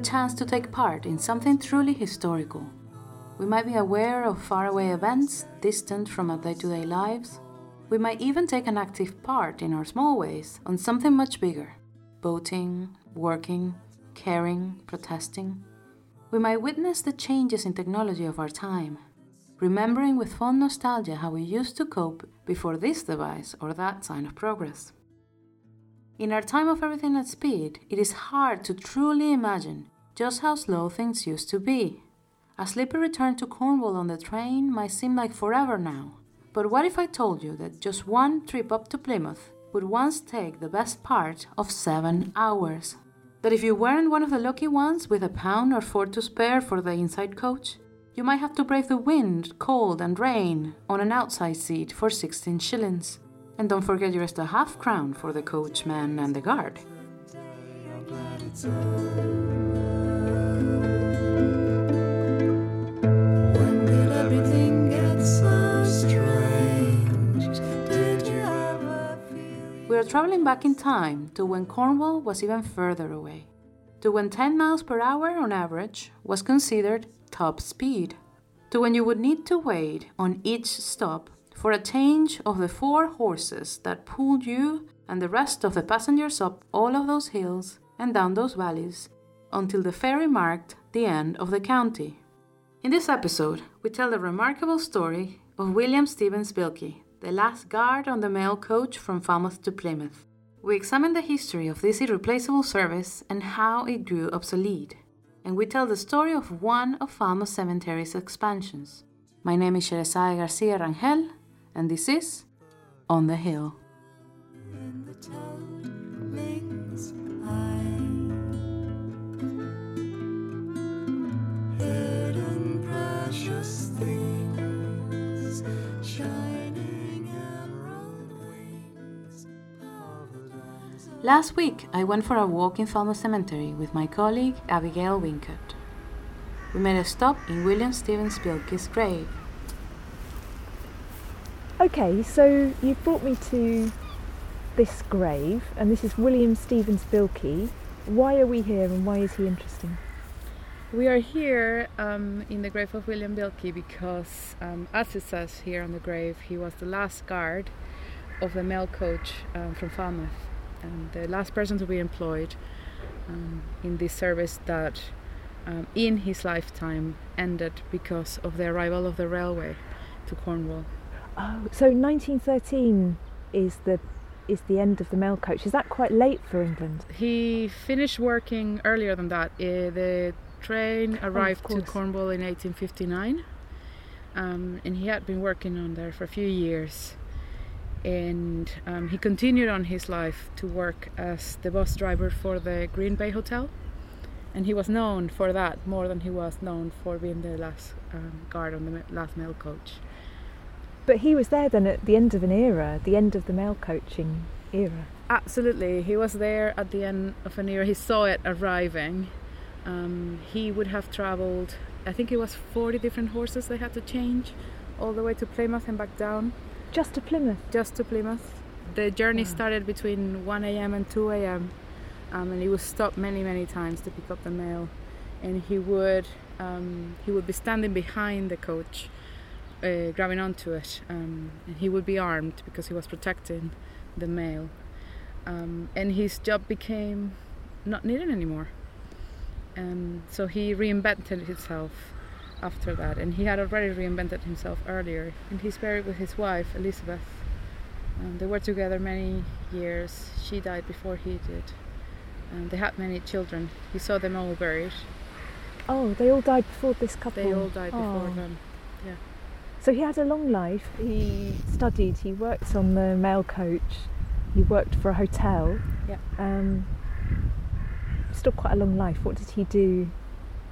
chance to take part in something truly historical. We might be aware of faraway events distant from our day to day lives. We might even take an active part in our small ways on something much bigger voting, working, caring, protesting. We might witness the changes in technology of our time, remembering with fond nostalgia how we used to cope before this device or that sign of progress. In our time of everything at speed, it is hard to truly imagine just how slow things used to be. A sleepy return to Cornwall on the train might seem like forever now. But what if I told you that just one trip up to Plymouth would once take the best part of seven hours? That if you weren't one of the lucky ones with a pound or four to spare for the inside coach, you might have to brave the wind, cold, and rain on an outside seat for 16 shillings. And don't forget your extra half crown for the coachman and the guard. We are traveling back in time to when Cornwall was even further away, to when 10 miles per hour on average was considered top speed, to when you would need to wait on each stop for a change of the four horses that pulled you and the rest of the passengers up all of those hills and down those valleys until the ferry marked the end of the county. In this episode, we tell the remarkable story of William Stevens Bilkey, the last guard on the mail coach from Falmouth to Plymouth. We examine the history of this irreplaceable service and how it grew obsolete. And we tell the story of one of Falmouth Cemetery's expansions. My name is Sheresai Garcia Rangel, and this is On the Hill. in the toadling's eye? Hidden precious things shining emerald wings of a damsel. Last week, I went for a walk in Falmouth Cemetery with my colleague Abigail Wincott. We made a stop in William Stevens Bilkey's grave. Okay, so you've brought me to this grave, and this is William Stevens Bilkey. Why are we here, and why is he interesting? We are here um, in the grave of William Bilkey because, um, as it says here on the grave, he was the last guard of the mail coach um, from Falmouth and the last person to be employed um, in this service that, um, in his lifetime, ended because of the arrival of the railway to Cornwall. Oh, so 1913 is the is the end of the mail coach. Is that quite late for England? He finished working earlier than that. Uh, the train arrived to. Cornwall in 1859, um, and he had been working on there for a few years. And um, he continued on his life to work as the bus driver for the Greenbank Hotel, and he was known for that more than he was known for being the last um, guard on the last mail coach. But he was there then at the end of an era, the end of the mail coaching era. Absolutely, he was there at the end of an era. He saw it arriving. Um, he would have traveled, I think it was 40 different horses they had to change all the way to Plymouth and back down, Just to Plymouth. just to Plymouth. The journey Wow. started between 1 a.m. and 2 a.m. Um, and he would stop many, many times to pick up the mail. And he would um, he would be standing behind the coach, uh, grabbing onto it, um, and he would be armed because he was protecting the mail. Um, and his job became not needed anymore. Um, so he reinvented himself after that, and he had already reinvented himself earlier. And he's buried with his wife Elizabeth. Um, they were together many years. She died before he did. Um, they had many children. He saw them all buried. Oh, they all died before this couple. They all died before Oh. them. So he had a long life. He studied. He worked on the mail coach. He worked for a hotel. Yeah. Um, still quite a long life. What did he do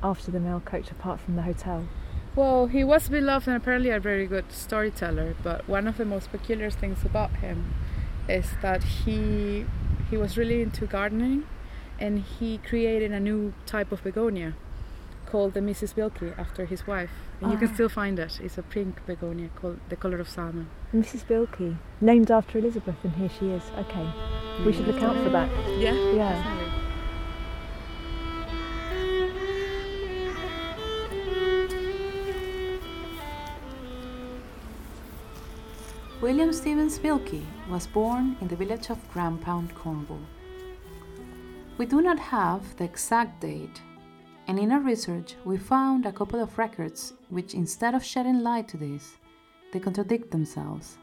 after the mail coach apart from the hotel? Well, he was beloved and apparently a very good storyteller. But one of the most peculiar things about him is that he he was really into gardening, and he created a new type of begonia called the Mrs. Bilkey after his wife. And ah. you can ah. still find it. It's a pink begonia called the color of salmon. Mrs. Bilkey, named after Elizabeth, and here she is. Okay, we should look out for that. Yeah. Yeah. William Stevens Bilkey was born in the village of Grampound, Cornwall. We do not have the exact date and in our research we found a couple of records which, instead of shedding light to this, they contradict themselves.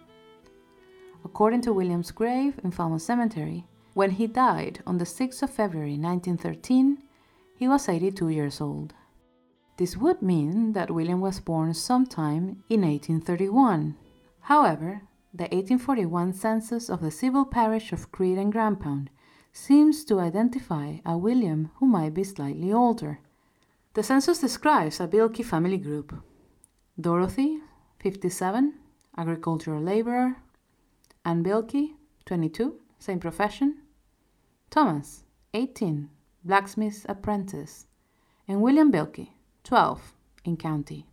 According to William's grave in Falmouth Cemetery, when he died on the 6th of February 1913, he was 82 years old. This would mean that William was born sometime in 1831. However, the 1841 census of the civil parish of Creed and Grampound seems to identify a William who might be slightly older. The census describes a Bilkey family group. Dorothy, 57, agricultural laborer, Anne Bilkey, 22, same profession, Thomas, 18, blacksmith apprentice, and William Bilkey, 12, in county.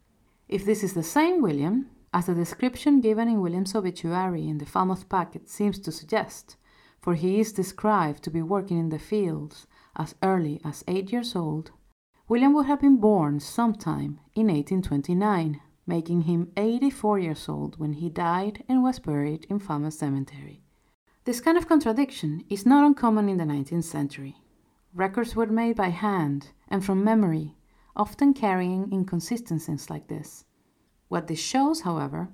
If this is the same William, as the description given in William's obituary in the Falmouth packet seems to suggest, for he is described to be working in the fields as early as eight years old, William would have been born sometime in 1829, making him 84 years old when he died and was buried in Falmouth Cemetery. This kind of contradiction is not uncommon in the 19th century. Records were made by hand and from memory, often carrying inconsistencies like this. What this shows, however,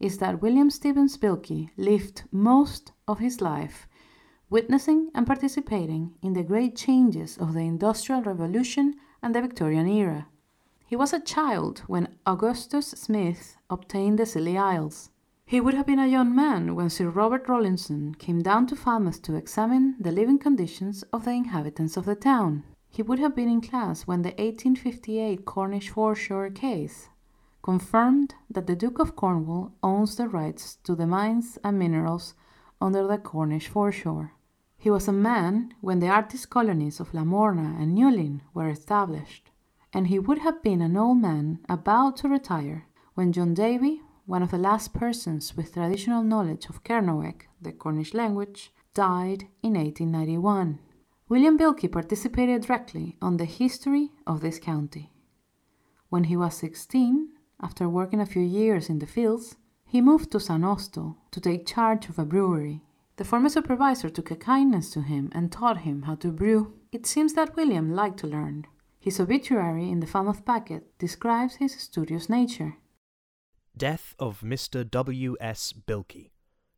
is that William Stevens Bilkey lived most of his life witnessing and participating in the great changes of the Industrial Revolution and the Victorian era. He was a child when Augustus Smith obtained the Scilly Isles. He would have been a young man when Sir Robert Rawlinson came down to Falmouth to examine the living conditions of the inhabitants of the town. He would have been in class when the 1858 Cornish foreshore case confirmed that the Duke of Cornwall owns the rights to the mines and minerals under the Cornish foreshore. He was a man when the artist colonies of Lamorna and Newlyn were established, and he would have been an old man about to retire when John Davey, one of the last persons with traditional knowledge of Kernewek, the Cornish language, died in 1891. William Bilkey participated directly on the history of this county. When he was 16, after working a few years in the fields, he moved to St. Austell to take charge of a brewery. The former supervisor took a kindness to him and taught him how to brew. It seems that William liked to learn. His obituary in the Falmouth Packet describes his studious nature. Death of Mr. W. S. Bilkey,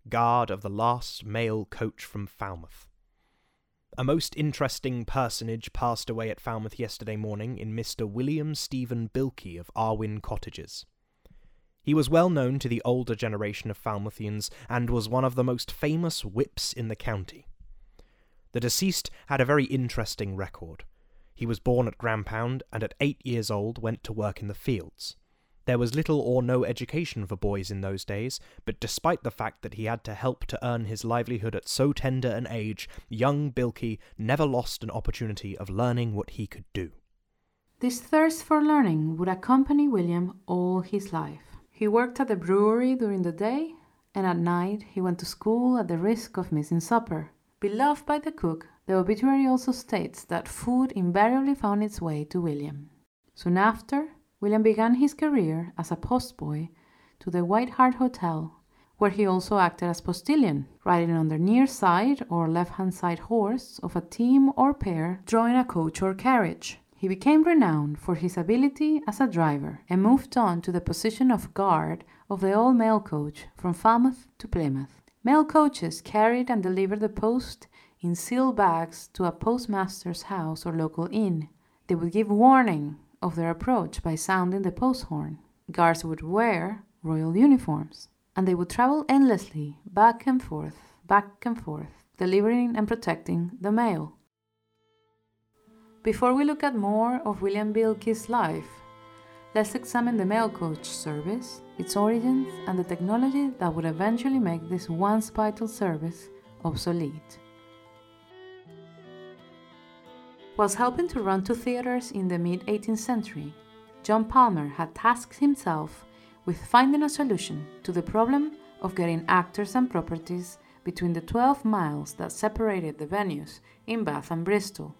guard of the last mail coach from Falmouth. A most interesting personage passed away at Falmouth yesterday morning in Mr. William Stephen Bilkey of Arwin Cottages. He was well known to the older generation of Falmouthians and was one of the most famous whips in the county. The deceased had a very interesting record. He was born at Grampound and at eight years old went to work in the fields. There was little or no education for boys in those days, but despite the fact that he had to help to earn his livelihood at so tender an age, young Bilkey never lost an opportunity of learning what he could do. This thirst for learning would accompany William all his life. He worked at the brewery during the day, and at night he went to school at the risk of missing supper. Beloved by the cook, the obituary also states that food invariably found its way to William. Soon after, William began his career as a postboy to the White Hart Hotel, where he also acted as postilion, riding on the near side or left hand side horse of a team or pair drawing a coach or carriage. He became renowned for his ability as a driver and moved on to the position of guard of the old mail coach from Falmouth to Plymouth. Mail coaches carried and delivered the post in sealed bags to a postmaster's house or local inn. They would give warning of their approach by sounding the post horn. Guards would wear royal uniforms, and they would travel endlessly back and forth, back and forth, delivering and protecting the mail. Before we look at more of William Bilkey's life, let's examine the mail coach service, its origins, and the technology that would eventually make this once vital service obsolete. Whilst helping to run two theatres in the mid 18th century, John Palmer had tasked himself with finding a solution to the problem of getting actors and properties between the 12 miles that separated the venues in Bath and Bristol.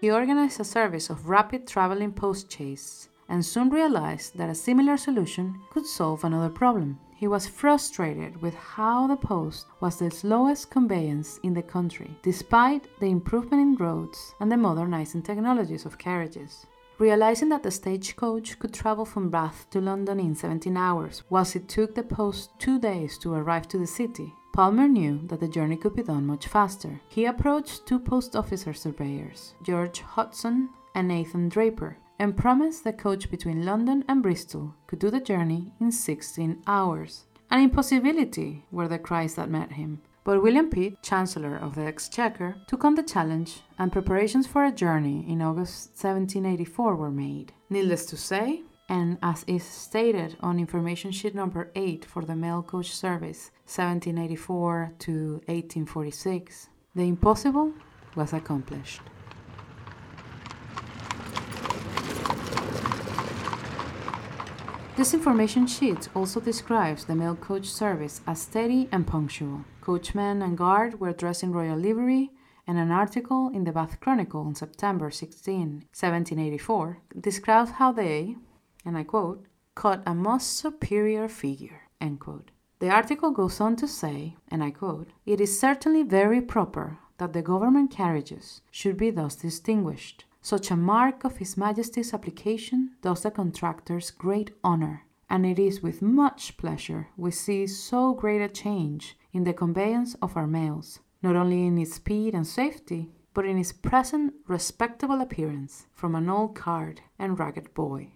He organized a service of rapid traveling post postchaises and soon realized that a similar solution could solve another problem he was frustrated with how the post was the slowest conveyance in the country, despite the improvement in roads and the modernizing technologies of carriages. Realizing that the stagecoach could travel from Bath to London in 17 hours, whilst it took the post two days to arrive to the city, Palmer knew that the journey could be done much faster. He approached two post officer surveyors, George Hodson and Nathan Draper, and promised the coach between London and Bristol could do the journey in 16 hours. An impossibility were the cries that met him. But William Pitt, Chancellor of the Exchequer, took on the challenge, and preparations for a journey in August 1784 were made. Needless to say, and as is stated on information sheet number 8 for the mail coach service 1784 to 1846, the impossible was accomplished. This information sheet also describes the mail coach service as steady and punctual. Coachman and guard were dressed in royal livery, and an article in the Bath Chronicle on September 16, 1784, describes how they, and I quote, cut a most superior figure, end quote. The article goes on to say, and I quote, it is certainly very proper that the government carriages should be thus distinguished. Such a mark of His Majesty's application does the contractors great honor, and it is with much pleasure we see so great a change in the conveyance of our mails, not only in its speed and safety, but in its present respectable appearance from an old cart and ragged boy.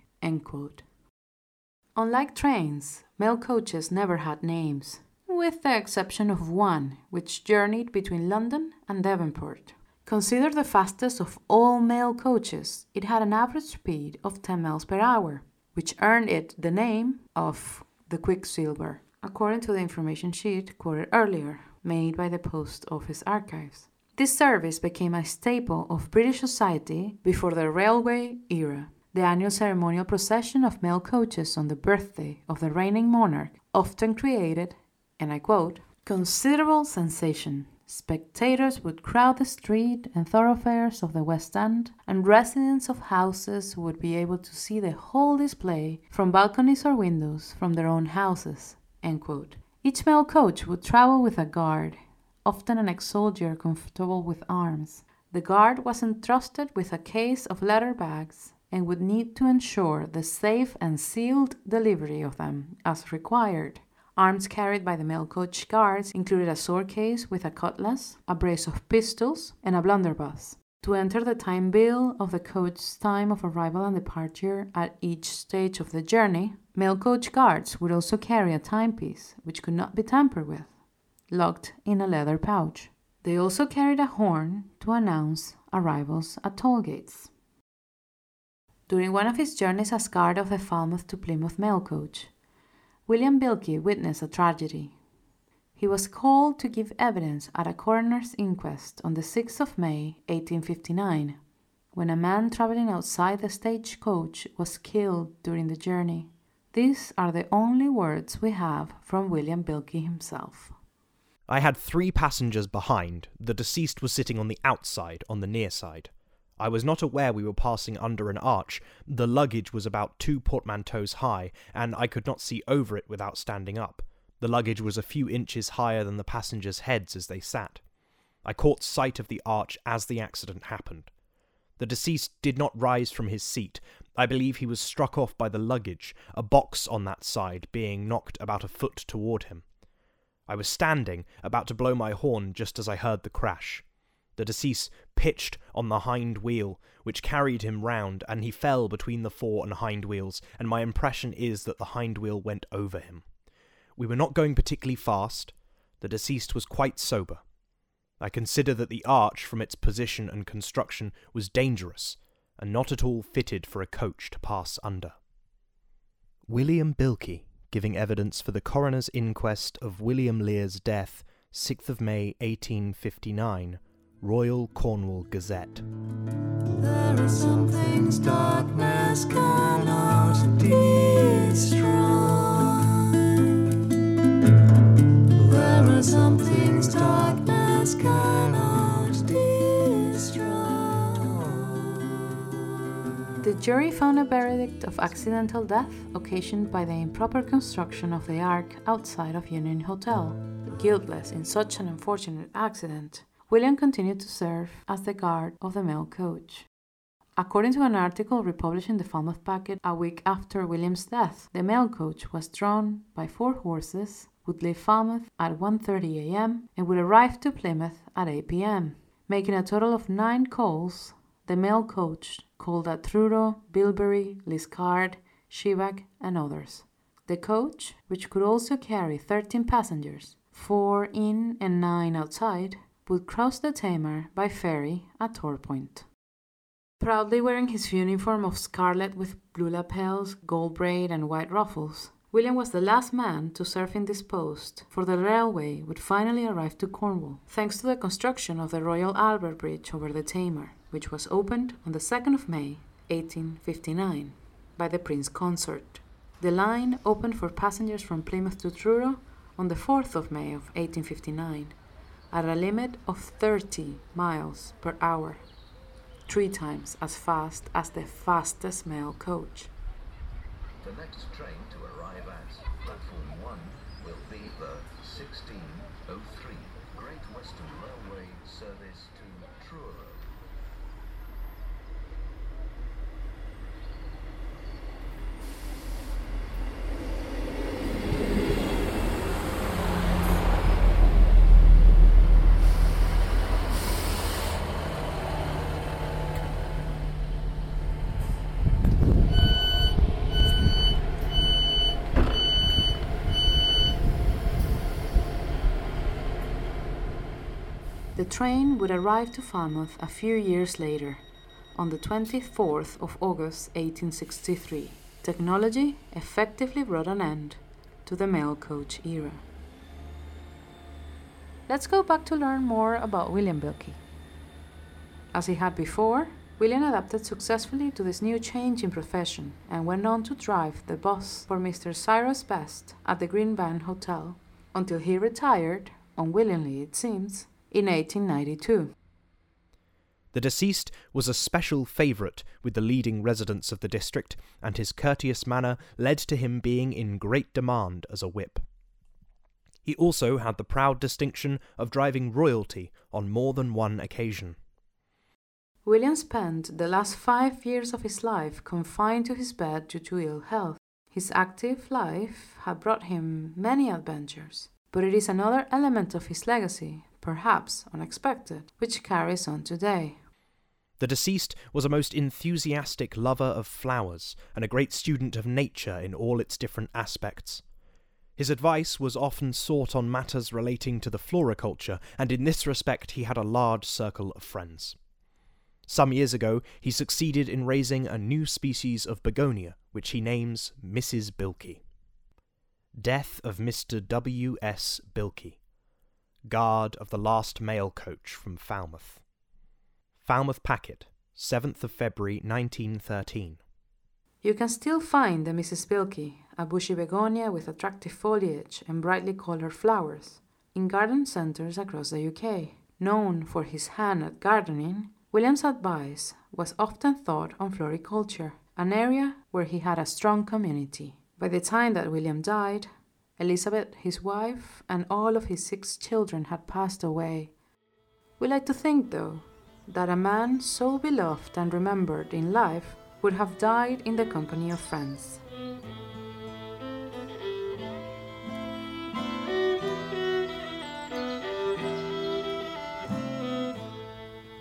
Unlike trains, mail coaches never had names, with the exception of one which journeyed between London and Devonport. Considered the fastest of all mail coaches, it had an average speed of 10 miles per hour, which earned it the name of the Quicksilver, according to the information sheet quoted earlier, made by the Post Office Archives. This service became a staple of British society before the railway era. The annual ceremonial procession of mail coaches on the birthday of the reigning monarch often created, and I quote, considerable sensation. Spectators would crowd the street and thoroughfares of the West End, and residents of houses would be able to see the whole display from balconies or windows from their own houses. Each mail coach would travel with a guard, often an ex soldier comfortable with arms. The guard was entrusted with a case of letter bags and would need to ensure the safe and sealed delivery of them as required. Arms carried by the mail coach guards included a sword case with a cutlass, a brace of pistols, and a blunderbuss. To enter the time bill of the coach's time of arrival and departure at each stage of the journey, mail coach guards would also carry a timepiece, which could not be tampered with, locked in a leather pouch. They also carried a horn to announce arrivals at toll gates. During one of his journeys as guard of the Falmouth to Plymouth mail coach, William Bilkey witnessed a tragedy. He was called to give evidence at a coroner's inquest on the 6th of May, 1859, when a man traveling outside the stagecoach was killed during the journey. These are the only words we have from William Bilkey himself. I had three passengers behind. The deceased was sitting on the outside, on the near side. I was not aware we were passing under an arch. The luggage was about two portmanteaus high, and I could not see over it without standing up. The luggage was a few inches higher than the passengers' heads as they sat. I caught sight of the arch as the accident happened. The deceased did not rise from his seat. I believe he was struck off by the luggage, a box on that side being knocked about a foot toward him. I was standing, about to blow my horn just as I heard the crash. The deceased pitched on the hind wheel, which carried him round, and he fell between the fore and hind wheels, and my impression is that the hind wheel went over him. We were not going particularly fast. The deceased was quite sober. I consider that the arch, from its position and construction, was dangerous, and not at all fitted for a coach to pass under. William Bilkey, giving evidence for the coroner's inquest of William Lear's death, 6th of May 1859, Royal Cornwall Gazette. There are some things darkness cannot destroy. There are some things darkness cannot destroy. The jury found a verdict of accidental death occasioned by the improper construction of the ark outside of Union Hotel. Guiltless in such an unfortunate accident, William continued to serve as the guard of the mail coach. According to an article republished in the Falmouth Packet a week after William's death, the mail coach was drawn by four horses, would leave Falmouth at 1:30 a.m. and would arrive to Plymouth at 8 p.m. Making a total of 9 calls, the mail coach called at Truro, Bilberry, Liskeard, Shebag, and others. The coach, which could also carry 13 passengers, 4 in and 9 outside, would cross the Tamar by ferry at Torpoint. Proudly wearing his uniform of scarlet with blue lapels, gold braid, and white ruffles, William was the last man to serve in this post, for the railway would finally arrive to Cornwall, thanks to the construction of the Royal Albert Bridge over the Tamar, which was opened on the 2nd of May, 1859, by the Prince Consort. The line opened for passengers from Plymouth to Truro on the 4th of May of 1859, at a limit of 30 miles per hour three times as fast as the fastest mail coach. The next train to arrive at platform 1 will be the 1603 Great Western Railway service to Truro. The train would arrive to Falmouth a few years later, on the 24th of August 1863. Technology effectively brought an end to the mail coach era. Let's go back to learn more about William Bilkey. As he had before, William adapted successfully to this new change in profession and went on to drive the bus for Mr. Cyrus Best at the Greenbank Hotel until he retired, unwillingly it seems, in 1892. The deceased was a special favourite with the leading residents of the district, and his courteous manner led to him being in great demand as a whip. He also had the proud distinction of driving royalty on more than one occasion. William spent the last five years of his life confined to his bed due to ill health. His active life had brought him many adventures, but it is another element of his legacy, perhaps unexpected, which carries on today. The deceased was a most enthusiastic lover of flowers and a great student of nature in all its different aspects. His advice was often sought on matters relating to the floriculture, and in this respect he had a large circle of friends. Some years ago, he succeeded in raising a new species of begonia, which he names Mrs. Bilkey. Death of Mr. W. S. Bilkey, guard of the last mail coach from Falmouth. Falmouth Packet, 7th of February 1913. You can still find the Mrs. Bilkey, a bushy begonia with attractive foliage and brightly colored flowers, in garden centres across the UK. Known for his hand at gardening, William's advice was often thought on floriculture, an area where he had a strong community. By the time that William died, Elizabeth, his wife, and all of his six children had passed away. We like to think, though, that a man so beloved and remembered in life would have died in the company of friends.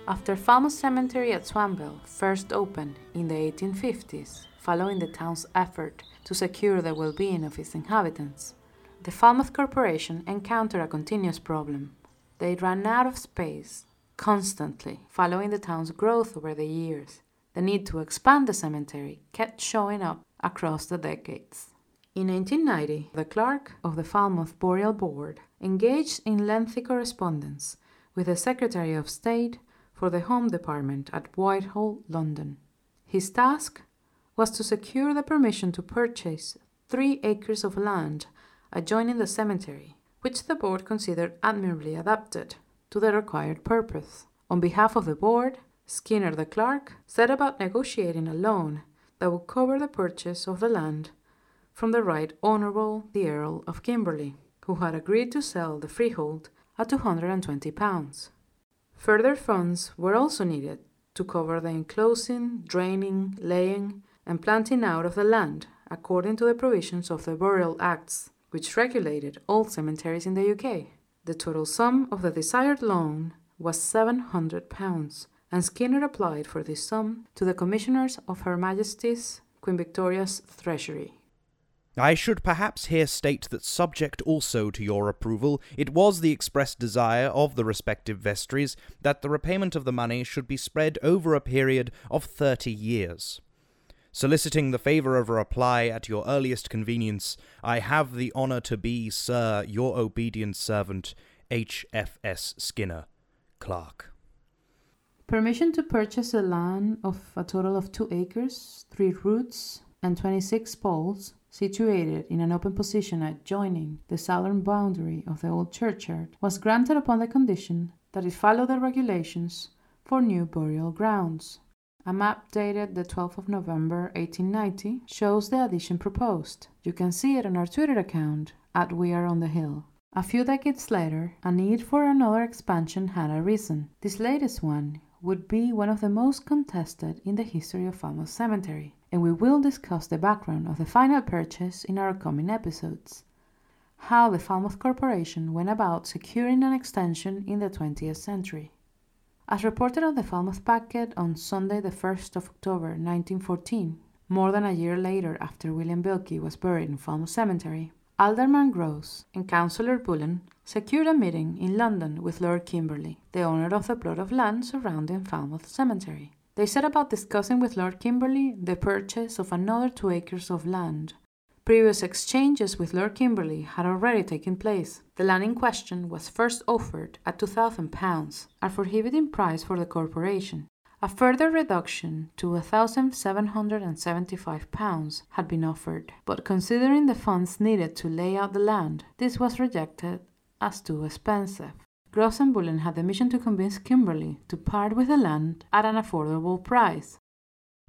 After Falmouth Cemetery at Swanville first opened in the 1850s, following the town's effort to secure the well being of its inhabitants, the Falmouth Corporation encountered a continuous problem. They ran out of space constantly, following the town's growth over the years. The need to expand the cemetery kept showing up across the decades. In 1990, the clerk of the Falmouth Burial Board engaged in lengthy correspondence with the Secretary of State for the Home Department at Whitehall, London. His task was to secure the permission to purchase three acres of land adjoining the cemetery, which the board considered admirably adapted to the required purpose. On behalf of the board, Skinner the clerk set about negotiating a loan that would cover the purchase of the land from the Right Honourable the Earl of Kimberley, who had agreed to sell the freehold at £220. Further funds were also needed to cover the enclosing, draining, laying, and planting out of the land according to the provisions of the Burial Acts, which regulated all cemeteries in the UK. The total sum of the desired loan was £700, and Skinner applied for this sum to the Commissioners of Her Majesty's Queen Victoria's Treasury. I should perhaps here state that, subject also to your approval, it was the express desire of the respective vestries that the repayment of the money should be spread over a period of thirty years. Soliciting the favour of a reply at your earliest convenience, I have the honour to be, sir, your obedient servant, H. F. S. Skinner, Clerk. Permission to purchase a land of a total of two acres, three roods, and 26 poles, situated in an open position adjoining the southern boundary of the old churchyard, was granted upon the condition that it follow the regulations for new burial grounds. A map dated the 12th of November 1890 shows the addition proposed. You can see it on our Twitter account at We Are on the Hill. A few decades later, a need for another expansion had arisen. This latest one would be one of the most contested in the history of Falmouth Cemetery, and we will discuss the background of the final purchase in our coming episodes. How the Falmouth Corporation went about securing an extension in the 20th century. As reported on the Falmouth Packet on Sunday, the 1st of October 1914, more than a year later after William Bilkey was buried in Falmouth Cemetery, Alderman Gross and Councillor Bullen secured a meeting in London with Lord Kimberley, the owner of the plot of land surrounding Falmouth Cemetery. They set about discussing with Lord Kimberley the purchase of another two acres of land. Previous exchanges with Lord Kimberley had already taken place. The land in question was first offered at £2,000, a prohibiting price for the corporation. A further reduction to £1,775 had been offered, but considering the funds needed to lay out the land, this was rejected as too expensive. Gross and Bullen had the mission to convince Kimberley to part with the land at an affordable price.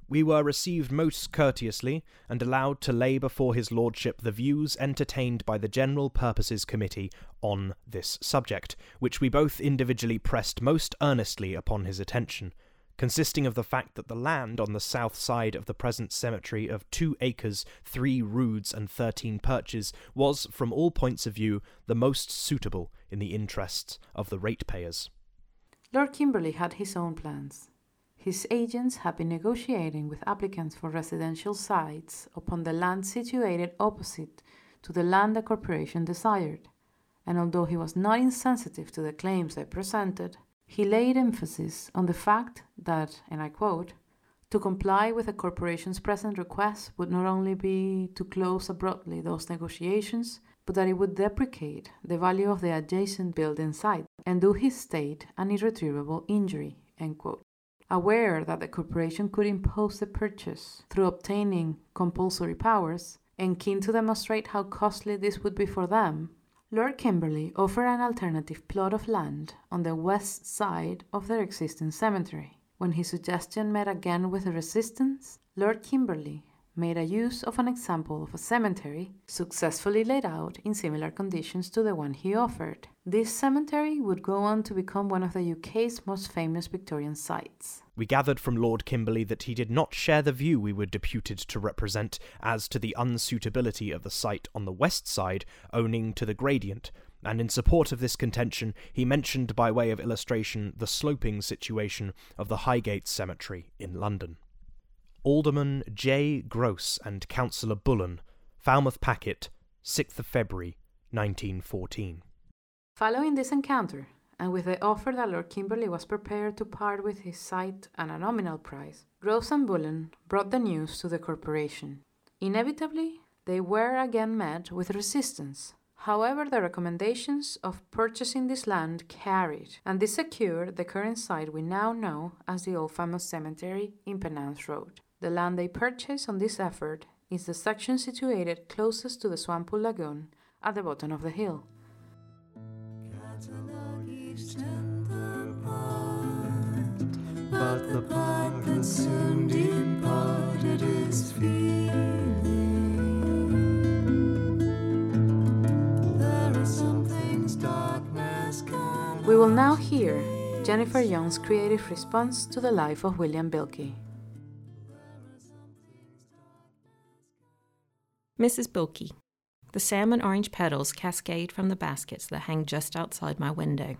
We were received most courteously and allowed to lay before his lordship the views entertained by the General Purposes Committee on this subject, which we both individually pressed most earnestly upon his attention, consisting of the fact that the land on the south side of the present cemetery of two acres, three roods, and thirteen perches was, from all points of view, the most suitable in the interests of the ratepayers. Lord Kimberley had his own plans. His agents had been negotiating with applicants for residential sites upon the land situated opposite to the land the corporation desired, and although he was not insensitive to the claims they presented, he laid emphasis on the fact that, and I quote, to comply with the corporation's present request would not only be to close abruptly those negotiations, but that it would deprecate the value of the adjacent building site and do his state an irretrievable injury. End quote. Aware that the corporation could impose the purchase through obtaining compulsory powers, and keen to demonstrate how costly this would be for them, Lord Kimberley offered an alternative plot of land on the west side of their existing cemetery. When his suggestion met again with resistance, Lord Kimberley made a use of an example of a cemetery successfully laid out in similar conditions to the one he offered. This cemetery would go on to become one of the UK's most famous Victorian sites. We gathered from Lord Kimberley that he did not share the view we were deputed to represent as to the unsuitability of the site on the west side owing to the gradient, and in support of this contention he mentioned by way of illustration the sloping situation of the Highgate Cemetery in London. Alderman J. Gross and Councillor Bullen, Falmouth Packet, 6th of February, 1914. Following this encounter, and with the offer that Lord Kimberley was prepared to part with his site at a nominal price, Gross and Bullen brought the news to the corporation. Inevitably, they were again met with resistance. However, the recommendations of purchasing this land carried, and this secured the current site we now know as the Old Falmouth Cemetery in Penance Road. The land they purchased on this effort is the section situated closest to the Swanpool Lagoon at the bottom of the hill. But the part consumed in part, it is feeling. There are some things darkness cannot We will now hear Jennifer Young's creative response to the life of William Bilkey. Mrs. Bilkey. The salmon orange petals cascade from the baskets that hang just outside my window.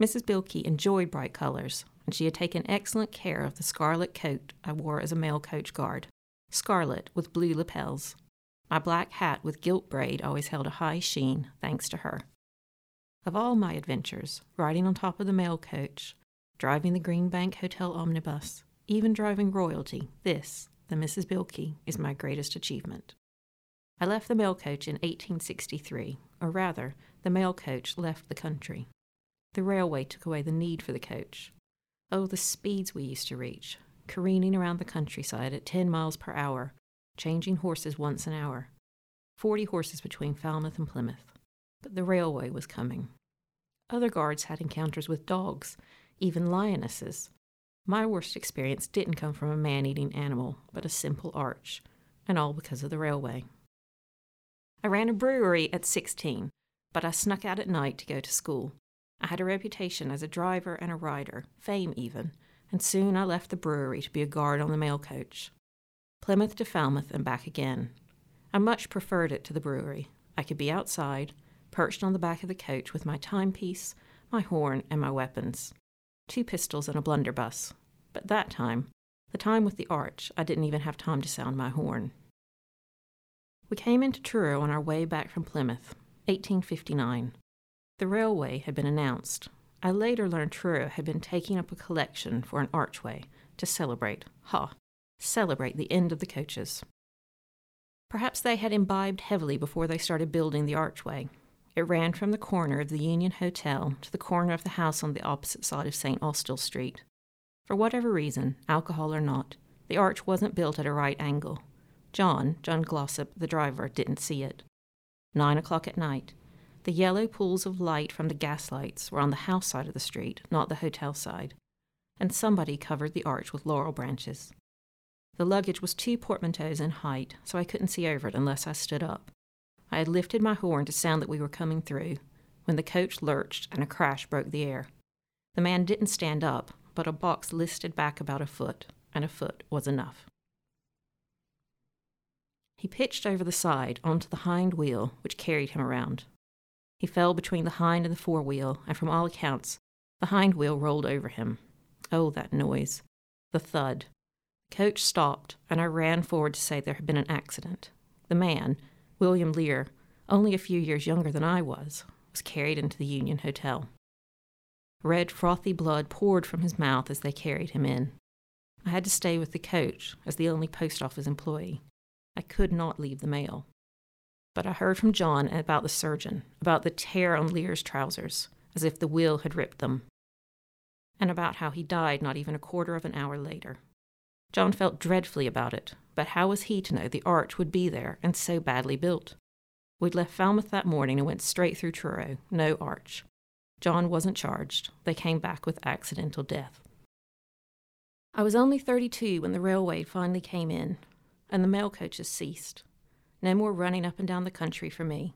Mrs. Bilkey enjoyed bright colors, and she had taken excellent care of the scarlet coat I wore as a mail coach guard. Scarlet with blue lapels. My black hat with gilt braid always held a high sheen, thanks to her. Of all my adventures, riding on top of the mail coach, driving the Green Bank Hotel omnibus, even driving royalty, this, the Mrs. Bilkey, is my greatest achievement. I left the mail coach in 1863, or rather, the mail coach left the country. The railway took away the need for the coach. Oh, the speeds we used to reach, careening around the countryside at 10 miles per hour, changing horses once an hour. 40 horses between Falmouth and Plymouth. But the railway was coming. Other guards had encounters with dogs, even lionesses. My worst experience didn't come from a man eating animal, but a simple arch, and all because of the railway. I ran a brewery at 16, but I snuck out at night to go to school. I had a reputation as a driver and a rider, fame even, and soon I left the brewery to be a guard on the mail coach. Plymouth to Falmouth and back again. I much preferred it to the brewery. I could be outside, perched on the back of the coach with my timepiece, my horn, and my weapons. Two pistols and a blunderbuss. But that time, the time with the arch, I didn't even have time to sound my horn. We came into Truro on our way back from Plymouth, 1859. The railway had been announced. I later learned Truro had been taking up a collection for an archway to celebrate, ha, celebrate the end of the coaches. Perhaps they had imbibed heavily before they started building the archway. It ran from the corner of the Union Hotel to the corner of the house on the opposite side of St. Austell Street. For whatever reason, alcohol or not, the arch wasn't built at a right angle. John, John Glossop, the driver, didn't see it. Nine o'clock at night. The yellow pools of light from the gas lights were on the house side of the street, not the hotel side. And somebody covered the arch with laurel branches. The luggage was two portmanteaus in height, so I couldn't see over it unless I stood up. I had lifted my horn to sound that we were coming through, when the coach lurched and a crash broke the air. The man didn't stand up, but a box listed back about a foot, and a foot was enough. He pitched over the side onto the hind wheel, which carried him around. He fell between the hind and the fore wheel, and from all accounts, the hind wheel rolled over him. Oh, that noise! The thud. Coach stopped, and I ran forward to say there had been an accident. The man, William Lear, only a few years younger than I was, was carried into the Union Hotel. Red, frothy blood poured from his mouth as they carried him in. I had to stay with the coach as the only post office employee. I could not leave the mail. But I heard from John about the surgeon, about the tear on Lear's trousers, as if the wheel had ripped them, and about how he died not even a quarter of an hour later. John felt dreadfully about it, but how was he to know the arch would be there and so badly built? We'd left Falmouth that morning and went straight through Truro, no arch. John wasn't charged. They came back with accidental death. I was only 32 when the railway finally came in, and the mail coaches ceased. No more running up and down the country for me.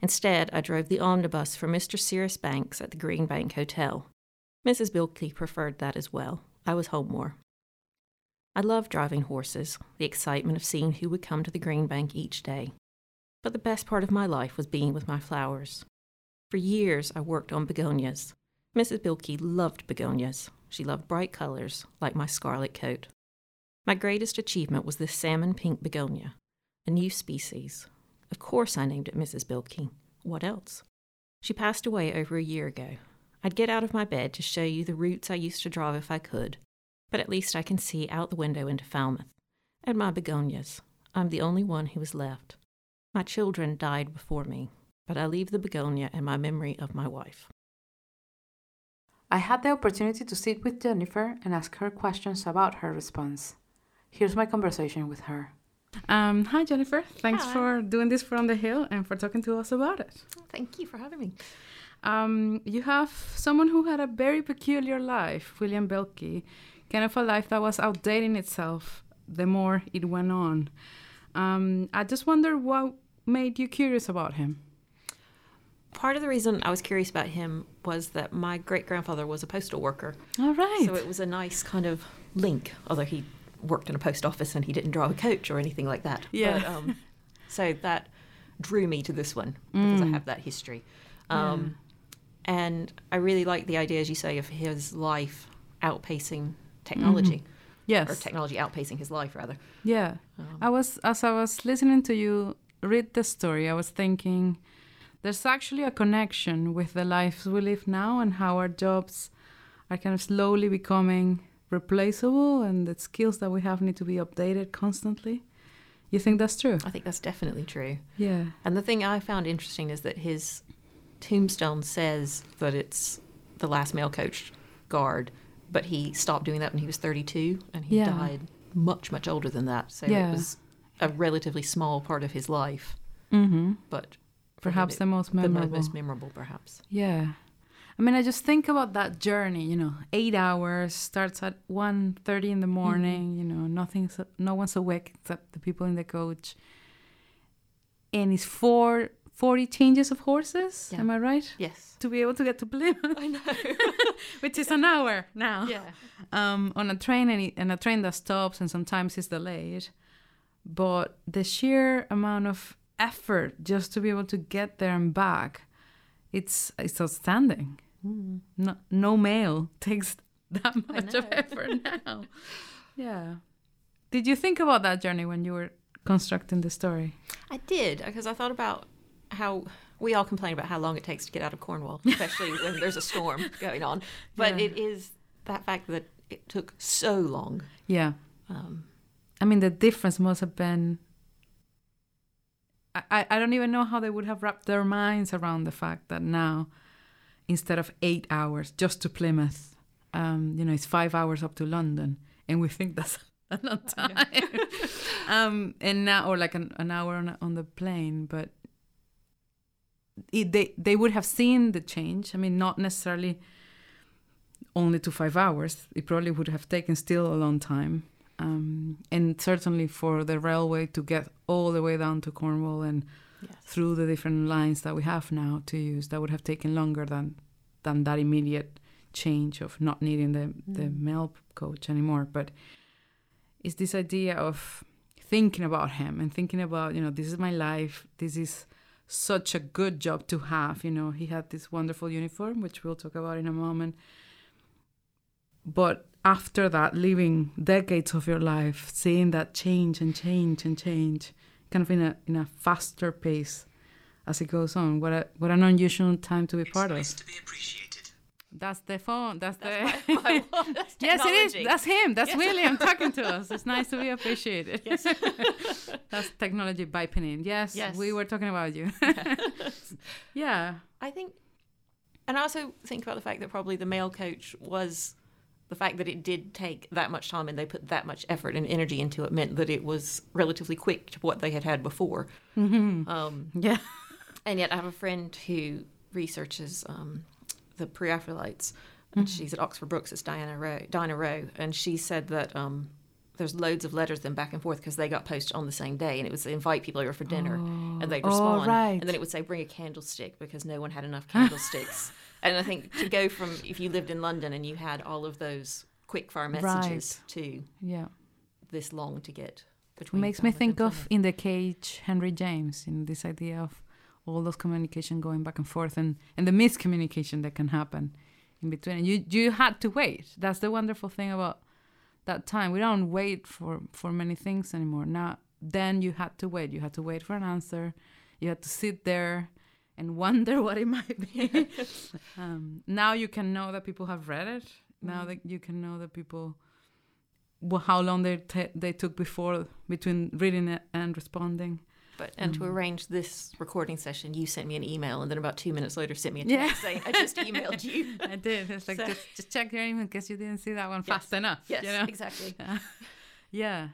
Instead, I drove the omnibus for Mr. Cyrus Banks at the Greenbank Hotel. Mrs. Bilkey preferred that as well. I was home more. I loved driving horses, the excitement of seeing who would come to the Greenbank each day. But the best part of my life was being with my flowers. For years, I worked on begonias. Mrs. Bilkey loved begonias. She loved bright colors, like my scarlet coat. My greatest achievement was this salmon pink begonia, a new species. Of course, I named it Mrs. Bilkey. What else? She passed away over a year ago. I'd get out of my bed to show you the routes I used to drive if I could, but at least I can see out the window into Falmouth. And my begonias. I'm the only one who was left. My children died before me, but I leave the begonia and my memory of my wife. I had the opportunity to sit with Jennifer and ask her questions about her response. Here's my conversation with her. Um, hi, Jennifer. Thanks Hi. for doing this from the hill and for talking to us about it. Thank you for having me. Um, you have someone who had a very peculiar life, William Bilkey, kind of a life that was outdating itself the more it went on. Um, I just wonder what made you curious about him. Part of the reason I was curious about him was that my great grandfather was a postal worker. All right. So it was a nice kind of link, although he worked in a post office and he didn't drive a coach or anything like that. Yeah. But, um, so that drew me to this one because I have that history. Um, And I really like the idea, as you say, of his life outpacing technology, yes. or technology outpacing his life, rather. Yeah. I was as I was listening to you read the story, I was thinking there's actually a connection with the lives we live now and how our jobs are kind of slowly becoming replaceable and the skills that we have need to be updated constantly. You think that's true? I think that's definitely true. Yeah. And the thing I found interesting is that his tombstone says that it's the last mail coach guard, but he stopped doing that when he was 32 and he Yeah. died much, much older than that. So Yeah. it was a relatively small part of his life, Mm-hmm. but him Perhaps it- the most the most memorable, perhaps. Yeah. I mean, I just think about that journey, you know, eight hours, starts at 1.30 in the morning, you know, nothing's, no one's awake except the people in the coach. And it's four, 40 changes of horses, Yeah. am I right? Yes. To be able to get to Plymouth, I know. which is an hour now. yeah. Um, on a train and, it, and a train that stops and sometimes is delayed. But the sheer amount of effort just to be able to get there and back, it's, it's outstanding. No, no mail takes that much of effort now. yeah. Did you think about that journey when you were constructing the story? I did because I thought about how we all complain about how long it takes to get out of Cornwall, especially when there's a storm going on. But Yeah. it is that fact that it took so long. Yeah. Um, I mean, the difference must have been. I I don't even know how they would have wrapped their minds around the fact that now, instead of eight hours just to Plymouth, um, you know, it's five hours up to London, and we think that's a long time. um, and now, or like an, an hour on, on the plane, but it, they they would have seen the change. I mean, not necessarily only to five hours. It probably would have taken still a long time. Um, and certainly for the railway to get all the way down to Cornwall and yes. through the different lines that we have now to use, that would have taken longer than than that immediate change of not needing the the mm. mail coach anymore. But it's this idea of thinking about him and thinking about you know this is my life. This is such a good job to have. You know, he had this wonderful uniform, which we'll talk about in a moment. But after that, living decades of your life, seeing that change and change and change, kind of in a in a faster pace as it goes on. What a what an unusual time to be part of. to be appreciated. That's the phone. That's, That's the. my- my- that's yes, it is. That's him. That's Yes. William talking to us. It's nice to be appreciated. Yes. That's technology piping in. Yes, Yes. we were talking about you. yeah. I think, and I also think about the fact that probably the mail coach was the fact that it did take that much time and they put that much effort and energy into it meant that it was relatively quick to what they had had before. Um, Yeah. and yet, I have a friend who researches um, the pre-Raphaelites. And She's at Oxford Brookes. It's Diana Rowe. Dinah Rowe, and she said that um, there's loads of letters then back and forth because they got posted on the same day, and it was invite people over for dinner, and they'd Oh, respond, right. and then it would say bring a candlestick because no one had enough candlesticks. And I think to go from if you lived in London and you had all of those quick fire messages to Yeah. this long to get It between. makes me think of in the cage Henry James in this idea of all those communication going back and forth and, and the miscommunication that can happen in between. And you you had to wait. That's the wonderful thing about that time. We don't wait for, for many things anymore. Now then you had to wait. You had to wait for an answer. You had to sit there and wonder what it might be. um, now you can know that people have read it. Now that you can know that people well, how long they they took before between reading it and responding. But and Mm. to arrange this recording session, you sent me an email, and then about two minutes later, sent me a Yeah. text saying, "I just emailed you." I did. It's like So- just, just check your email in case you didn't see that one Yes. fast enough. Yes, you know? exactly. yeah.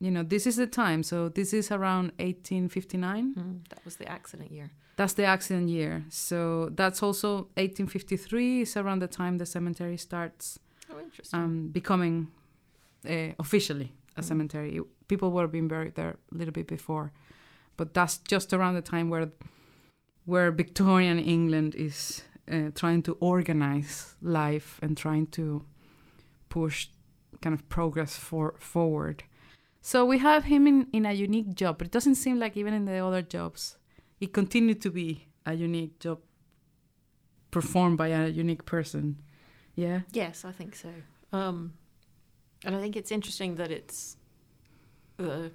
You know, this is the time. So this is around 1859. Mm, that was the accident year. That's the accident year. So that's also 1853 is around the time the cemetery starts Oh, um, becoming uh, officially a Mm. cemetery. People were being buried there a little bit before, but that's just around the time where where Victorian England is uh, trying to organize life and trying to push kind of progress for forward. So we have him in, in a unique job, but it doesn't seem like even in the other jobs, it continued to be a unique job performed by a unique person. Yeah. Yes, I think so. Um, and I think it's interesting that it's the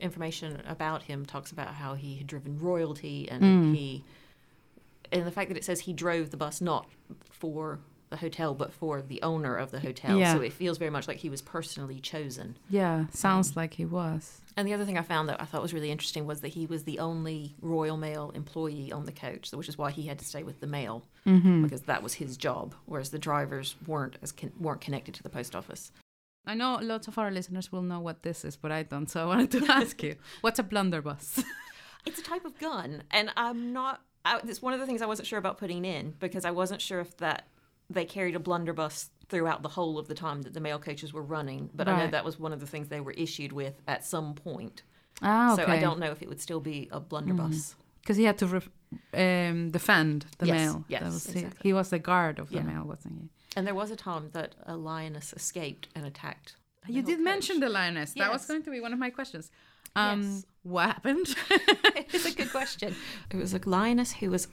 information about him talks about how he had driven royalty and Mm. he, and the fact that it says he drove the bus not for the hotel but for the owner of the hotel. Yeah. So it feels very much like he was personally chosen. Yeah, sounds like he was. And the other thing I found that I thought was really interesting was that he was the only Royal Mail employee on the coach, which is why he had to stay with the mail Mm-hmm. because that was his job, whereas the drivers weren't as con- weren't connected to the post office. I know lots of our listeners will know what this is, but I don't. So I wanted to ask you, what's a blunderbuss? It's a type of gun, and I'm not. I, it's one of the things I wasn't sure about putting in because I wasn't sure if that they carried a blunderbuss throughout the whole of the time that the mail coaches were running. But I know that was one of the things they were issued with at some point. ah, okay. So I don't know if it would still be a blunderbuss. because he had to ref- um, defend the Yes, mail. yes, That was he, exactly. he was the guard of the Yeah. mail, wasn't he? And there was a time that a lioness escaped and attacked. You did coach. mention the lioness. That was going to be one of my questions. Um, Yes. What happened? it's a good question. It was a lioness who was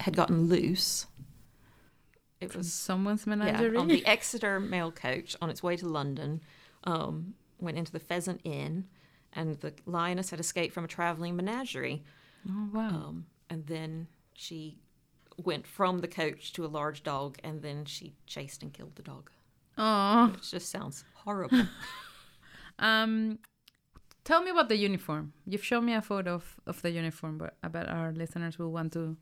had gotten loose. It was Someone's yeah, menagerie. on the Exeter mail coach on its way to London. Um, went into the Pheasant Inn, and the lioness had escaped from a travelling menagerie. oh wow. Um, and then she went from the coach to a large dog, and then she chased and killed the dog. Oh. Which just sounds horrible. Um, tell me about the uniform. You've shown me a photo of, of the uniform, but I bet our listeners will want to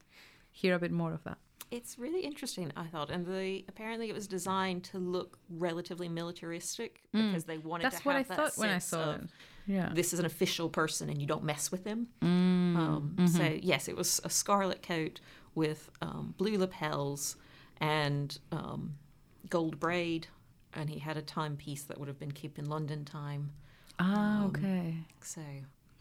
hear a bit more of that. It's really interesting, I thought, and the apparently it was designed to look relatively militaristic because they wanted That's to what have I that thought when I saw of it. Yeah. This is an official person, and you don't mess with him. Mm, Um, mhm. So yes, it was a scarlet coat with um, blue lapels and um, gold braid, and he had a timepiece that would have been kept in London time. ah, um, okay. So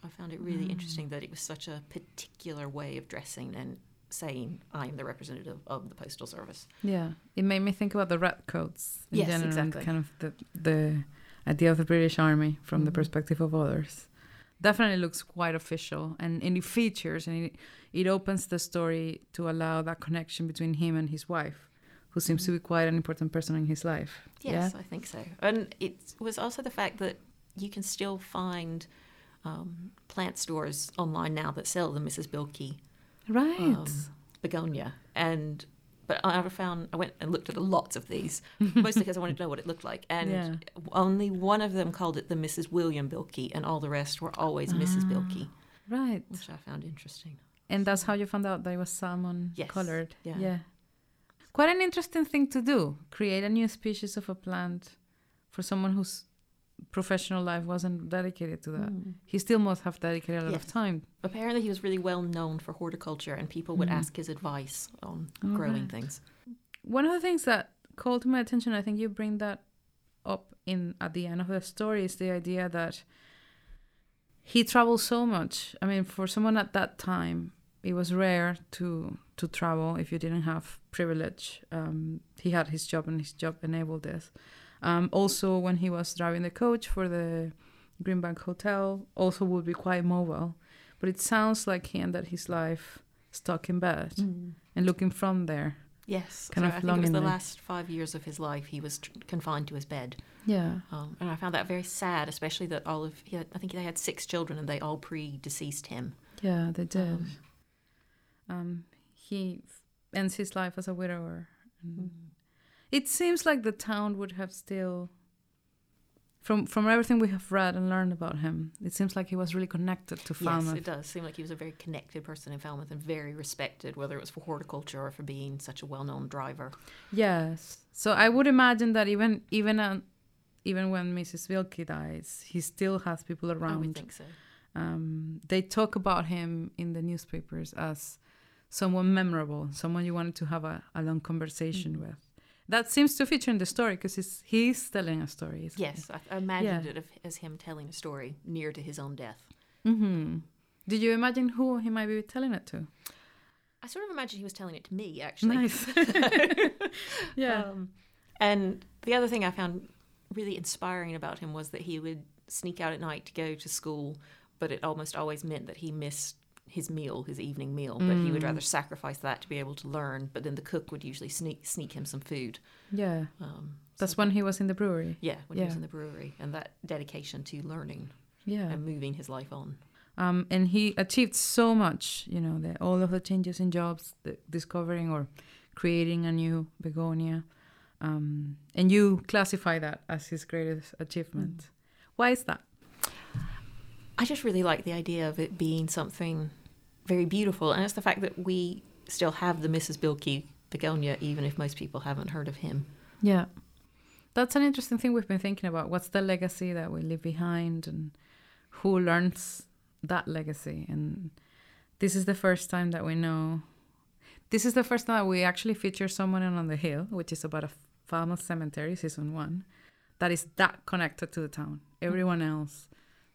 I found it really interesting that it was such a particular way of dressing and saying, "I'm the representative of the postal service." Yeah, it made me think about the red coats in Yes, general, and exactly. kind of the the idea of the British Army from the Mhm. perspective of others. Definitely looks quite official, and, and it features and it, it opens the story to allow that connection between him and his wife, who seems to be quite an important person in his life. Yes, I think so. And it was also the fact that you can still find um, plant stores online now that sell the Mrs. Bilkey yeah, right. um, begonia. And but I found I went and looked at lots of these, mostly because I wanted to know what it looked like. And Yeah. only one of them called it the Mrs. William Bilkey, and all the rest were always Mrs. Bilkey, right, which I found interesting. and that's how you found out that it was salmon Yes, colored. yeah. yeah, quite an interesting thing to do. Create a new species of a plant for someone whose professional life wasn't dedicated to that. He still must have dedicated a lot of time. Apparently, he was really well known for horticulture, and people would Mhm. ask his advice on All growing right. things. One of the things that called to my attention, I think you bring that up in at the end of the story, is the idea that he traveled so much. I mean, for someone at that time, it was rare to to travel if you didn't have privilege. Um, he had his job, and his job enabled this. Um, also, when he was driving the coach for the Greenbank Hotel, also would be quite mobile. But it sounds like he ended his life stuck in bed and looking from there. Yes, Kind so of I think it was the last five years of his life he was tr- confined to his bed, Yeah. um, and I found that very sad, especially that all of he had, I think they had six children and they all pre-deceased him. Yeah, they did. Um, Um, he ends his life as a widower. And Mm. It seems like the town would have still, from from everything we have read and learned about him, it seems like he was really connected to Falmouth. Yes, it does seem like he was a very connected person in Falmouth and very respected, whether it was for horticulture or for being such a well-known driver. Yes. So I would imagine that even even uh, even when Mrs. Bilkey dies, he still has people I would around. think so. Um, they talk about him in the newspapers as someone memorable, someone you wanted to have a, a long conversation Mm. with. That seems to feature in the story because he's, he's telling a story. isn't Yes, I, I imagined Yeah. it as him telling a story near to his own death. he? hmm Did you imagine who he might be telling it to? I sort of imagined he was telling it to me, actually. Nice. yeah. Um, and the other thing I found really inspiring about him was that he would sneak out at night to go to school, but it almost always meant that he missed his meal, his evening meal. But he would Mm. rather sacrifice that to be able to learn. But then the cook would usually sneak sneak him some food. yeah. Um, That's so- when he was in the brewery. yeah, when he was in the brewery, and that dedication to learning Yeah. and moving his life on. um, and he achieved so much you know the, all of the changes in jobs the discovering or creating a new begonia um, and you classify that as his greatest achievement why is that I just really like the idea of it being something very beautiful, and it's the fact that we still have the Mrs. Bilkey begonia, even if most people haven't heard of him. yeah that's an interesting thing we've been thinking about what's the legacy that we leave behind and who learns that legacy and this is the first time that we know this is the first time that we actually feature someone on the hill which is about a famous cemetery season one that is that connected to the town everyone else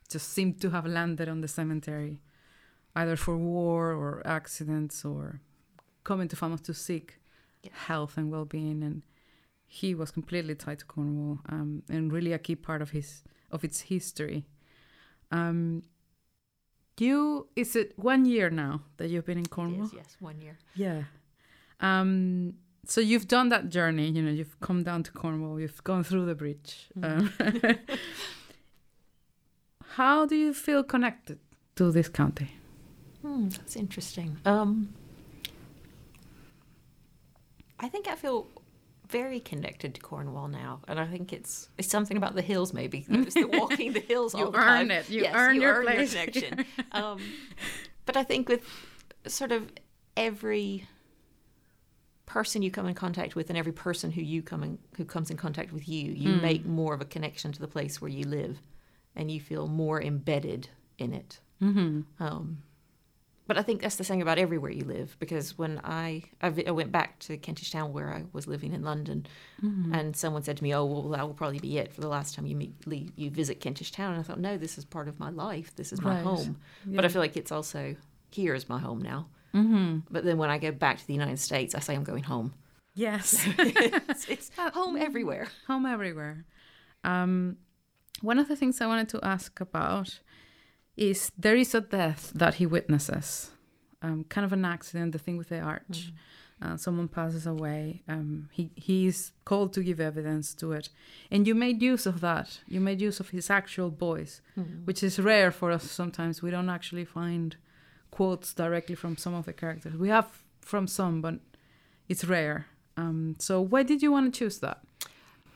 just seemed to have landed on the cemetery either for war or accidents or coming to Falmouth to seek Yeah. health and well-being and he was completely tied to Cornwall um, and really a key part of his of its history. Um, you is it one year now that you've been in Cornwall? is, yes, one year. Yeah. Um, so you've done that journey. You know, you've come down to Cornwall. You've gone through the bridge. Um, how do you feel connected to this county? Hmm, that's interesting. Um, I think I feel very connected to Cornwall now, and I think it's it's something about the hills. Maybe it's the walking the hills all You the time. earn it. You yes, earn you your earn place. connection. um, but I think with sort of every person you come in contact with, and every person who you come in who comes in contact with you, you Mm. make more of a connection to the place where you live, and you feel more embedded in it. Mm-hmm. Um, but I think that's the thing about everywhere you live because when I I, I went back to Kentish Town where I was living in London, Mm-hmm. and someone said to me, "Oh, well, that will probably be it for the last time you meet you visit Kentish Town." And I thought, "No, this is part of my life. This is my Right. home." But I feel like it's also here is my home now. Mm-hmm. But then when I go back to the United States, I say I'm going home. Yes. it's, it's home everywhere. home everywhere. Um, one of the things I wanted to ask about is there is a death that he witnesses, um, kind of an accident, the thing with the arch. Uh, someone passes away. Um, he he's called to give evidence to it, and you made use of that. You made use of his actual voice, which is rare for us. Sometimes we don't actually find quotes directly from some of the characters. We have from some, but it's rare. Um, so why did you want to choose that?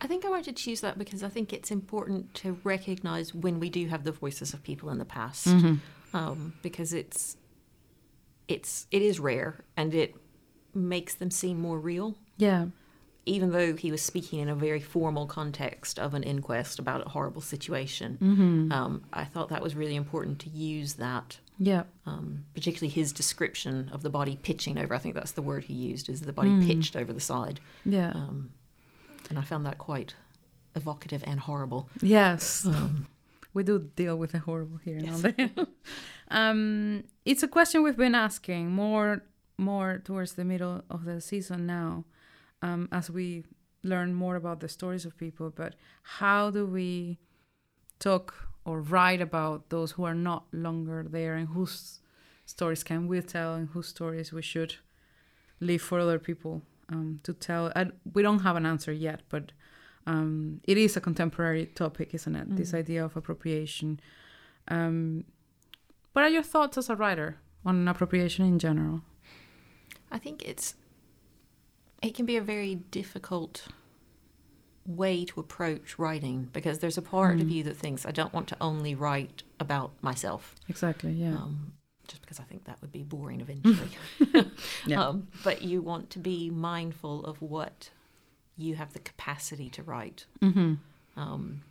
I think I wanted to choose that because I think it's important to recognize when we do have the voices of people in the past, um, because it's it's it is rare and it makes them seem more real. Yeah. Even though he was speaking in a very formal context of an inquest about a horrible situation, Mm-hmm. um, I thought that was really important to use that, Yeah. um, particularly his description of the body pitching over. I think that's the word he used: is the body Mm. pitched over the side, Yeah. And I found that quite evocative and horrible. yes. Um, We do deal with the horrible here Yes. and there. um, it's a question we've been asking more more towards the middle of the season now, um, as we learn more about the stories of people. But how do we talk or write about those who are not longer there and whose stories can we tell and whose stories we should leave for other people um, to tell? I, we don't have an answer yet, but um, it is a contemporary topic, isn't it? This idea of appropriation. Um, what are your thoughts as a writer on appropriation in general? I think it's it can be a very difficult way to approach writing because there's a part of Mm. you that thinks I don't want to only write about myself, Exactly. Yeah. um, just because I think that would be boring eventually. Yeah. um, but you want to be mindful of what you have the capacity to write. mm-hmm. Um,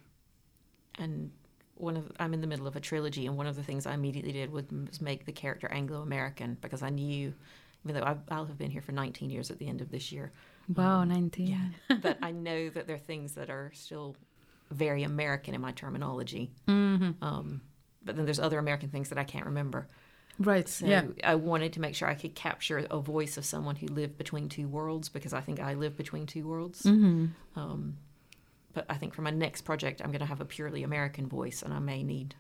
and one of I'm in the middle of a trilogy, and one of the things I immediately did was, was make the character Anglo-American because I knew, even though I've, I'll have been here for 19 years at the end of this year, Wow, Um, 19. yeah, that I know that there are things that are still very American in my terminology. hmm Um, but then there's other American things that I can't remember. Right. So yeah. I wanted to make sure I could capture a voice of someone who lived between two worlds because I think I live between two worlds. hmm Um, but I think for my next project, I'm going to have a purely American voice, and I may need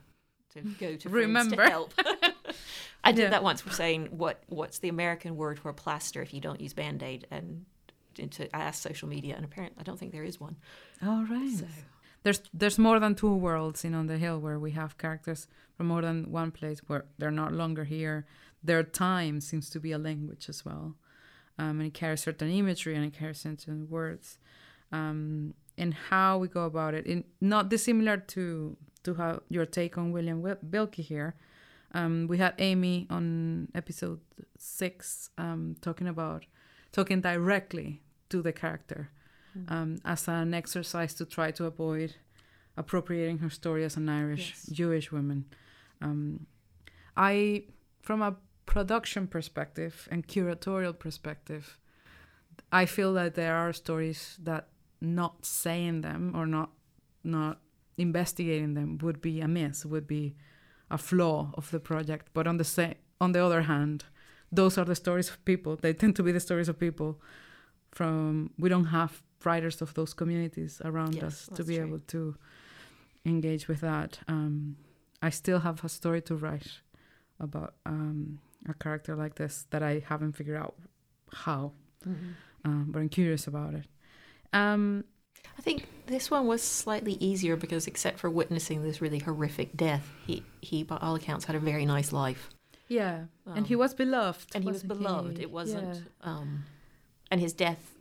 to go to Remember. to help. I did Yeah. that once for saying what what's the American word for a plaster if you don't use band aid, and into I asked social media, and apparently I don't think there is one. All right. So There's there's more than two worlds in On the Hill where we have characters from more than one place where they're not longer here. Their time seems to be a language as well, um, and it carries certain imagery and it carries certain words, um, and how we go about it. In not dissimilar to to how your take on William Wil- Bilkey here. Um, we had Amy on episode six um, talking about talking directly to the character um, as an exercise to try to avoid appropriating her story as an Irish Yes. Jewish woman. Um, I, from a production perspective and curatorial perspective, I feel that there are stories that not saying them or not not investigating them would be a miss, would be a flaw of the project. But on the sa- on the other hand, those are the stories of people. They tend to be the stories of people from we don't have writers of those communities around Yes, us to be true. able to engage with that. Um, I still have a story to write about um, a character like this that I haven't figured out how, um, but I'm curious about it. Um, I think this one was slightly easier because, except for witnessing this really horrific death, he he by all accounts had a very nice life. yeah, and he Um, was beloved. and he was beloved. he? It wasn't, Yeah. um, and his death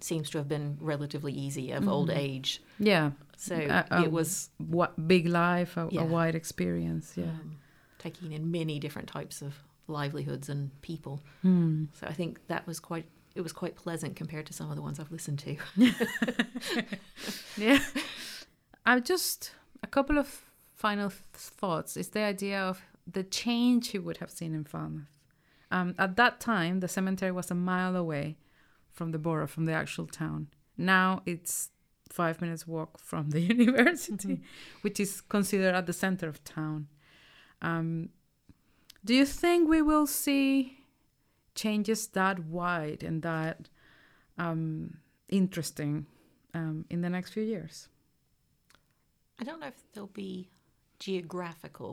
seems to have been relatively easy of old Mhm. age. Yeah, So Uh, um, it was what big life, a, Yeah. a wide experience. Yeah. um, taking in many different types of livelihoods and people. Hmm. So I think that was quite. It was quite pleasant compared to some of the ones I've listened to. Yeah. I just a couple of final th- thoughts is the idea of the change you would have seen in Falmouth. Um, at that time, the cemetery was a mile away from the borough, from the actual town. Now it's five minutes walk from the university, which is considered at the center of town. Um, do you think we will see changes that wide and that um, interesting um, in the next few years? I don't know if there'll be geographical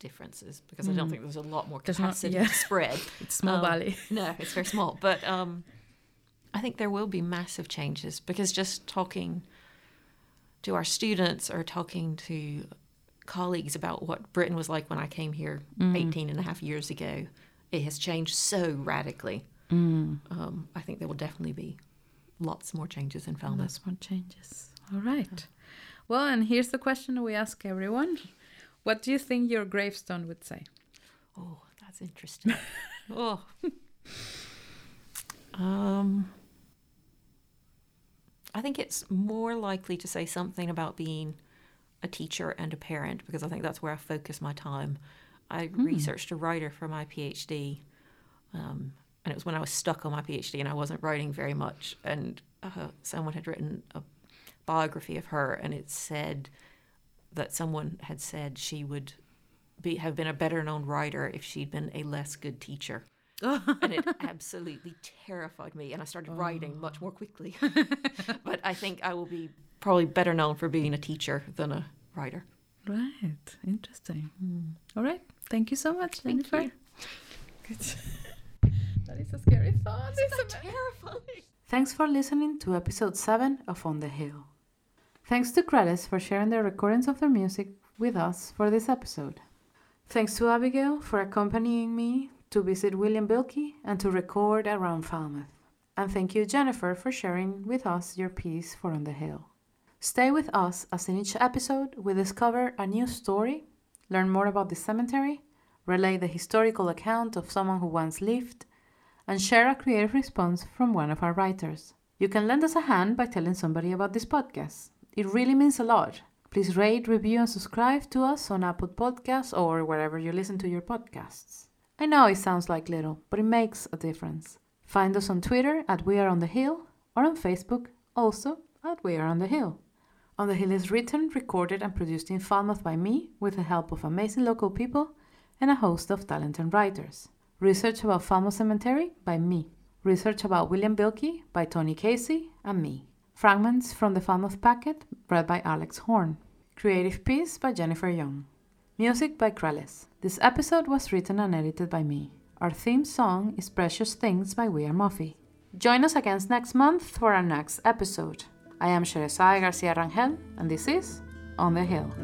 differences because I don't Mm. think there's a lot more There's not- capacity yeah. to spread. It's small Um, valley. No, it's very small. But um, I think there will be massive changes because just talking to our students or talking to colleagues about what Britain was like when I came here Mm. 18 and a half years ago, it has changed so radically. Mm. Um, I think there will definitely be lots more changes in Falmouth. That's what changes. All right. Well, and here's the question we ask everyone. What do you think your gravestone would say? Oh, that's interesting. oh. Um, I think it's more likely to say something about being a teacher and a parent because I think that's where I focus my time. I researched a writer for my PhD, um, and it was when I was stuck on my PhD and I wasn't writing very much. And uh, someone had written a biography of her, and it said that someone had said she would be have been a better known writer if she'd been a less good teacher. And it absolutely terrified me and I started writing much more oh. quickly. but I think I will be probably better known for being a teacher than a writer. Right. Interesting. Hmm. All right. Thank you so much, Thank you. Good. that is a scary thought, isn't it? Terrifying. Thanks for listening to episode 7 of On the Hill. Thanks to Credits for sharing their recordings of their music with us for this episode. Thanks to Abigail for accompanying me to visit William Bilkey and to record around Falmouth. And thank you, Jennifer, for sharing with us your piece for On the Hill. Stay with us as in each episode we discover a new story, learn more about the cemetery, relay the historical account of someone who once lived, and share a creative response from one of our writers. You can lend us a hand by telling somebody about this podcast. It really means a lot. Please rate, review, and subscribe to us on Apple Podcasts or wherever you listen to your podcasts. I know it sounds like little, but it makes a difference. Find us on Twitter at We Are On The Hill or on Facebook also at We Are On The Hill. On the Hill is written, recorded, and produced in Falmouth by me with the help of amazing local people and a host of talented writers. Research about Falmouth Cemetery by me. Research about William Bilkey by Tony Casey and me. Fragments from the Falmouth Packet read by Alex Horn. Creative piece by Jennifer Young. Music by Krellis. This episode was written and edited by me. Our theme song is Precious Things by We Are Muffy. Join us again next month for our next episode. I am Sherezade Garcia Rangel, and this is On the Hill.